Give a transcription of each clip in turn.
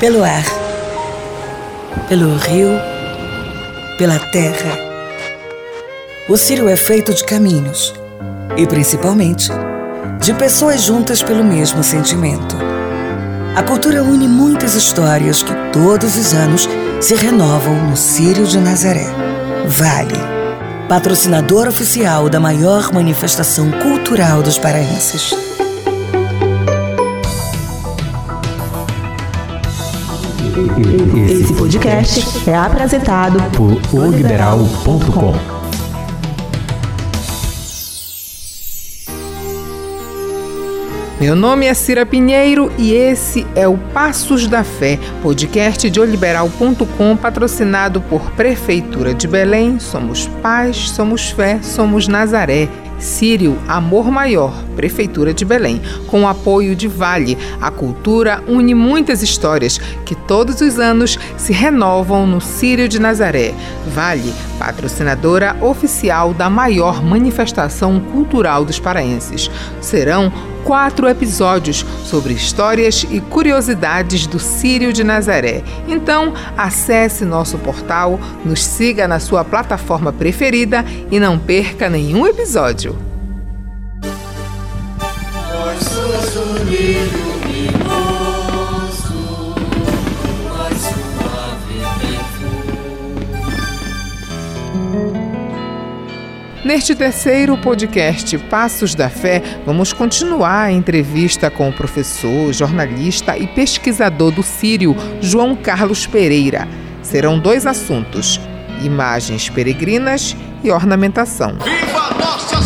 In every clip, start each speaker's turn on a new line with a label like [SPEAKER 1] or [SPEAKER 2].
[SPEAKER 1] pelo ar, pelo rio, pela terra. O Sírio é feito de caminhos e, principalmente, de pessoas juntas pelo mesmo sentimento. A cultura une muitas histórias que todos os anos se renovam no Sírio de Nazaré. Vale, patrocinador oficial da maior manifestação cultural dos paraenses.
[SPEAKER 2] Esse podcast é apresentado
[SPEAKER 3] por oliberal.com.
[SPEAKER 4] Meu nome é Cira Pinheiro e esse é o Passos da Fé, podcast de oliberal.com, patrocinado por Prefeitura de Belém. Somos paz, somos fé, somos Nazaré. Sírio Amor Maior, Prefeitura de Belém, com o apoio de Vale. A cultura une muitas histórias que todos os anos se renovam no Sírio de Nazaré. Vale, patrocinadora oficial da maior manifestação cultural dos paraenses. Serão quatro episódios sobre histórias e curiosidades do Sírio de Nazaré. Então, acesse nosso portal, nos siga na sua plataforma preferida e não perca nenhum episódio. Nós somos. Neste terceiro podcast Passos da Fé, vamos continuar a entrevista com o professor, jornalista e pesquisador do Sírio, João Carlos Pereira. Serão dois assuntos: imagens peregrinas e ornamentação.
[SPEAKER 5] Viva Nossa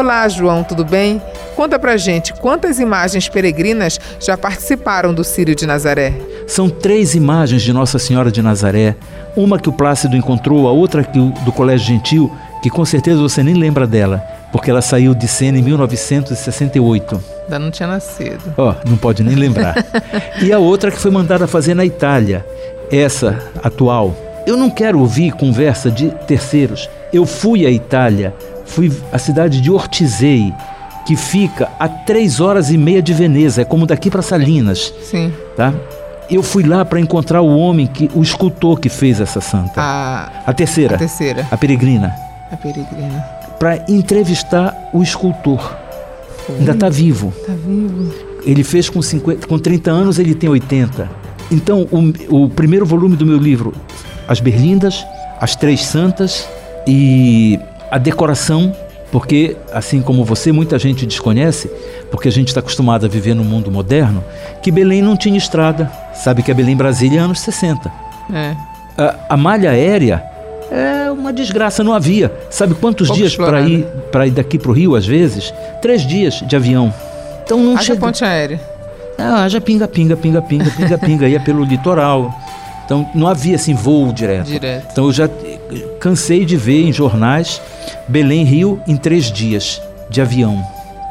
[SPEAKER 4] Olá, João, tudo bem? Conta pra gente quantas imagens peregrinas já participaram do Círio de Nazaré.
[SPEAKER 3] São três imagens de Nossa Senhora de Nazaré. Uma que o Plácido encontrou, a outra que o, do Colégio Gentil, que com certeza você nem lembra dela, porque ela saiu de cena em 1968.
[SPEAKER 4] Ainda não tinha nascido.
[SPEAKER 3] Ó, oh, não pode nem lembrar. e a outra que foi mandada fazer na Itália, essa atual. Eu não quero ouvir conversa de terceiros. Eu fui à Itália fui à cidade de Ortizei, que fica a três horas e meia de Veneza, é como daqui para Salinas.
[SPEAKER 4] Sim.
[SPEAKER 3] Tá? Eu fui lá para encontrar o homem que, o escultor que fez essa santa.
[SPEAKER 4] A,
[SPEAKER 3] a terceira.
[SPEAKER 4] A terceira.
[SPEAKER 3] A peregrina.
[SPEAKER 4] A peregrina.
[SPEAKER 3] Para entrevistar o escultor. Foi. Ainda está vivo.
[SPEAKER 4] Está vivo.
[SPEAKER 3] Ele fez com 50, com 30 anos, ele tem 80. Então, o, o primeiro volume do meu livro, As Berlindas, As Três Santas e a decoração, porque assim como você, muita gente desconhece, porque a gente está acostumado a viver no mundo moderno, que Belém não tinha estrada. Sabe que a Belém Brasília é anos 60.
[SPEAKER 4] É.
[SPEAKER 3] A, a malha aérea é uma desgraça, não havia. Sabe quantos Pouco dias para ir, para ir daqui para o Rio, às vezes? Três dias de avião. Então não
[SPEAKER 4] haja chega... ponte aérea.
[SPEAKER 3] Ah, haja pinga, pinga, pinga, pinga, pinga, pinga, ia pelo litoral. Então não havia assim voo direto.
[SPEAKER 4] direto.
[SPEAKER 3] Então eu já cansei de ver em jornais Belém Rio em três dias de avião.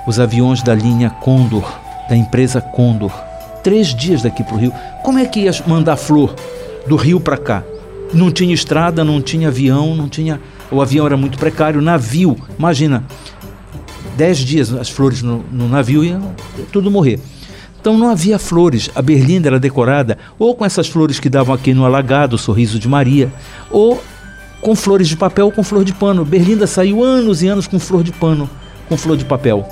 [SPEAKER 3] Os aviões da linha Condor, da empresa Condor. Três dias daqui para o Rio. Como é que ia mandar flor do Rio para cá? Não tinha estrada, não tinha avião, não tinha. O avião era muito precário, navio. Imagina, dez dias as flores no, no navio iam tudo morrer. Então não havia flores. A berlinda era decorada ou com essas flores que davam aqui no alagado, o sorriso de Maria, ou com flores de papel ou com flor de pano. Berlinda saiu anos e anos com flor de pano, com flor de papel.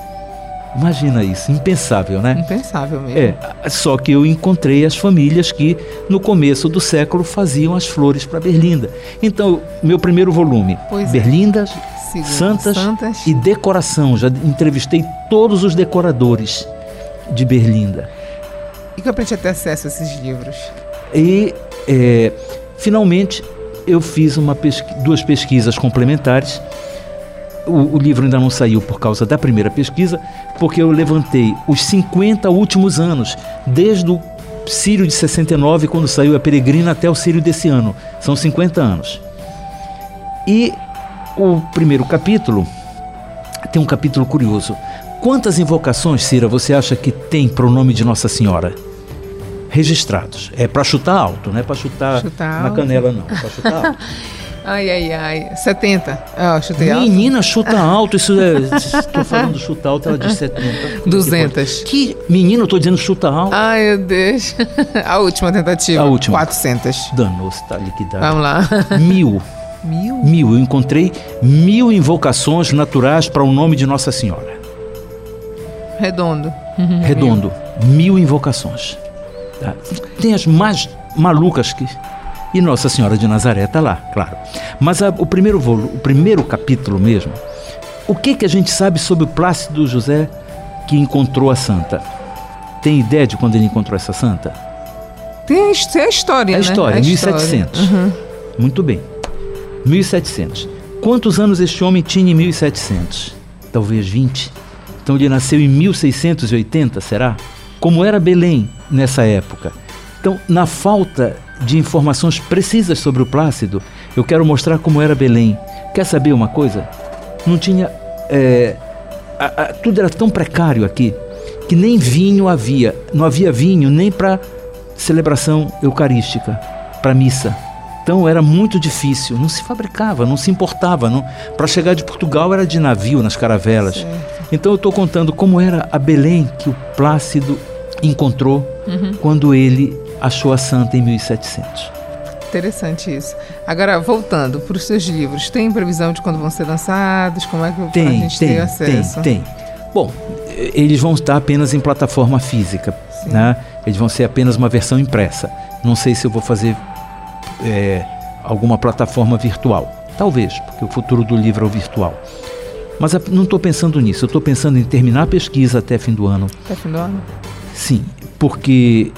[SPEAKER 3] Imagina isso, impensável, né?
[SPEAKER 4] Impensável mesmo.
[SPEAKER 3] É, só que eu encontrei as famílias que no começo do século faziam as flores para Berlinda. Então, meu primeiro volume,
[SPEAKER 4] pois é.
[SPEAKER 3] Berlindas, é. Santas, Santas e decoração. Já entrevistei todos os decoradores de Berlinda.
[SPEAKER 4] E que eu aprendi a ter acesso a esses livros?
[SPEAKER 3] E, é, finalmente, eu fiz duas pesquisas complementares. O, o, livro ainda não saiu por causa da primeira pesquisa, porque eu levantei os 50 últimos anos, desde o Sírio de 69, quando saiu a Peregrina, até o Sírio desse ano. São 50 anos. E o primeiro capítulo tem um capítulo curioso. Quantas invocações, Cira, você acha que tem para o nome de Nossa Senhora? Registrados. É para chutar alto, não é para chutar,
[SPEAKER 4] Chutar
[SPEAKER 3] na
[SPEAKER 4] alto.
[SPEAKER 3] canela, não. É para chutar alto.
[SPEAKER 4] Ai, ai, ai. 70. Ó, chutei alto.
[SPEAKER 3] Menina, chuta alto. Isso é. Estou falando chuta alto, ela diz 70.
[SPEAKER 4] 200.
[SPEAKER 3] Que menino, eu tô dizendo chuta alto.
[SPEAKER 4] Ai, meu Deus. A última tentativa.
[SPEAKER 3] A última.
[SPEAKER 4] 400.
[SPEAKER 3] Danou-se, tá liquidado.
[SPEAKER 4] Vamos lá.
[SPEAKER 3] Mil.
[SPEAKER 4] Mil?
[SPEAKER 3] Mil. Eu encontrei mil invocações naturais para o nome de Nossa Senhora.
[SPEAKER 4] Redondo.
[SPEAKER 3] Redondo. Mil invocações. Tá? Tem as mais malucas que. E Nossa Senhora de Nazaré está lá, claro. Mas a- o, primeiro volu- o primeiro capítulo mesmo, o que, que a gente sabe sobre o Plácido José que encontrou a santa? Tem ideia de quando ele encontrou essa santa?
[SPEAKER 4] Tem a, his- tem a história,
[SPEAKER 3] A
[SPEAKER 4] né?
[SPEAKER 3] história,
[SPEAKER 4] A
[SPEAKER 3] 1700.
[SPEAKER 4] Uhum.
[SPEAKER 3] Muito bem. 1700. Quantos anos este homem tinha em 1700? Talvez 20. Então ele nasceu em 1680, será? Como era Belém nessa época? Então, na falta de informações precisas sobre o Plácido, eu quero mostrar como era Belém. Quer saber uma coisa? Não tinha. é, a- a- tudo era tão precário aqui que nem vinho havia. Não havia vinho nem para celebração eucarística, para missa. Então era muito difícil, não se fabricava, não se importava. Para chegar de Portugal era de navio nas caravelas. Então eu estou contando como era a Belém que o Plácido encontrou quando ele achou a santa em 1700.
[SPEAKER 4] Interessante isso. Agora, voltando para os seus livros, tem previsão de quando vão ser lançados? Como é que
[SPEAKER 3] Tem,
[SPEAKER 4] gente
[SPEAKER 3] tem,
[SPEAKER 4] ter
[SPEAKER 3] tem,
[SPEAKER 4] acesso?
[SPEAKER 3] tem. Bom, eles vão estar apenas em plataforma física,
[SPEAKER 4] Sim.
[SPEAKER 3] né? Eles vão ser apenas uma versão impressa. Não sei se eu vou fazer eh, alguma plataforma virtual. Talvez, porque o futuro do livro é o virtual. Mas a- não estou pensando nisso. Eu estou pensando em terminar a pesquisa até fim do ano.
[SPEAKER 4] Até fim do ano?
[SPEAKER 3] Sim, porque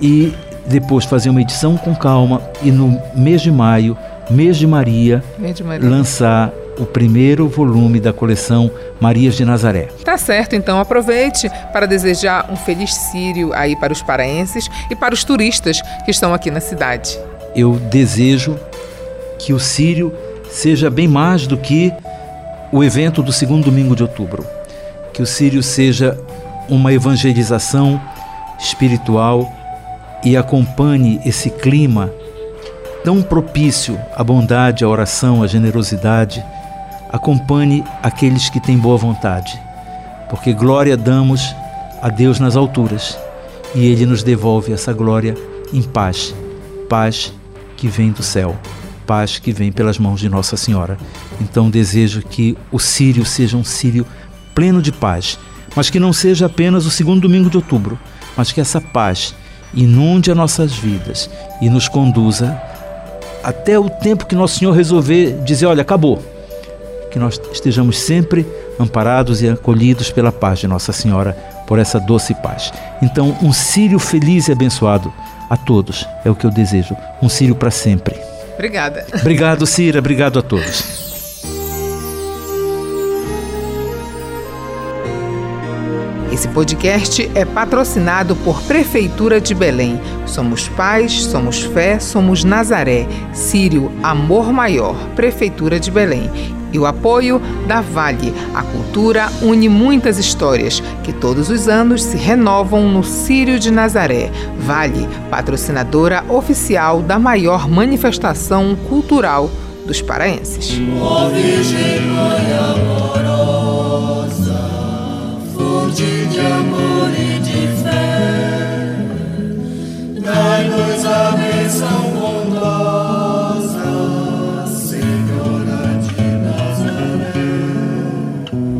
[SPEAKER 3] e depois fazer uma edição com calma e no mês de maio, mês de Maria,
[SPEAKER 4] Verde Maria.
[SPEAKER 3] lançar o primeiro volume da coleção Marias de Nazaré.
[SPEAKER 4] Tá certo, então aproveite para desejar um feliz Sírio aí para os paraenses e para os turistas que estão aqui na cidade.
[SPEAKER 3] Eu desejo que o Sírio seja bem mais do que o evento do segundo domingo de outubro. Que o Sírio seja uma evangelização espiritual e acompanhe esse clima tão propício à bondade, à oração, à generosidade. Acompanhe aqueles que têm boa vontade, porque glória damos a Deus nas alturas e Ele nos devolve essa glória em paz, paz que vem do céu, paz que vem pelas mãos de Nossa Senhora. Então desejo que o Sírio seja um Sírio pleno de paz, mas que não seja apenas o segundo domingo de outubro, mas que essa paz inunde as nossas vidas e nos conduza até o tempo que Nosso Senhor resolver dizer: olha, acabou. Que nós estejamos sempre amparados e acolhidos pela paz de Nossa Senhora, por essa doce paz. Então, um Sírio feliz e abençoado a todos é o que eu desejo. Um Sírio para sempre.
[SPEAKER 4] Obrigada.
[SPEAKER 3] Obrigado, Cira. Obrigado a todos.
[SPEAKER 4] Esse podcast é patrocinado por Prefeitura de Belém. Somos paz, somos fé, somos Nazaré. Sírio, amor maior. Prefeitura de Belém. E o apoio da Vale. A cultura une muitas histórias que todos os anos se renovam no Sírio de Nazaré. Vale, patrocinadora oficial da maior manifestação cultural dos paraenses.
[SPEAKER 5] Dai-nos a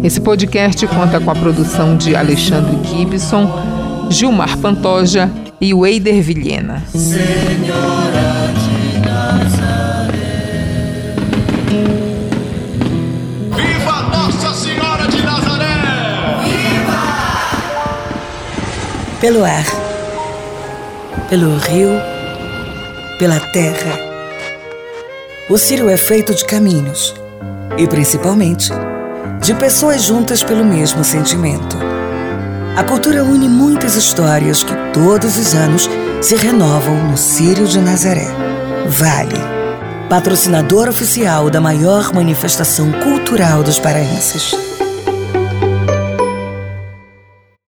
[SPEAKER 4] Esse podcast conta com a produção de Alexandre Gibson, Gilmar Pantoja e Weider Vilhena.
[SPEAKER 5] Senhora de Nazaré. Viva Nossa Senhora de Nazaré!
[SPEAKER 1] Pelo ar, pelo rio, pela terra. O Círio é feito de caminhos e, principalmente, de pessoas juntas pelo mesmo sentimento. A cultura une muitas histórias que todos os anos se renovam no Círio de Nazaré. Vale, patrocinador oficial da maior manifestação cultural dos paraenses.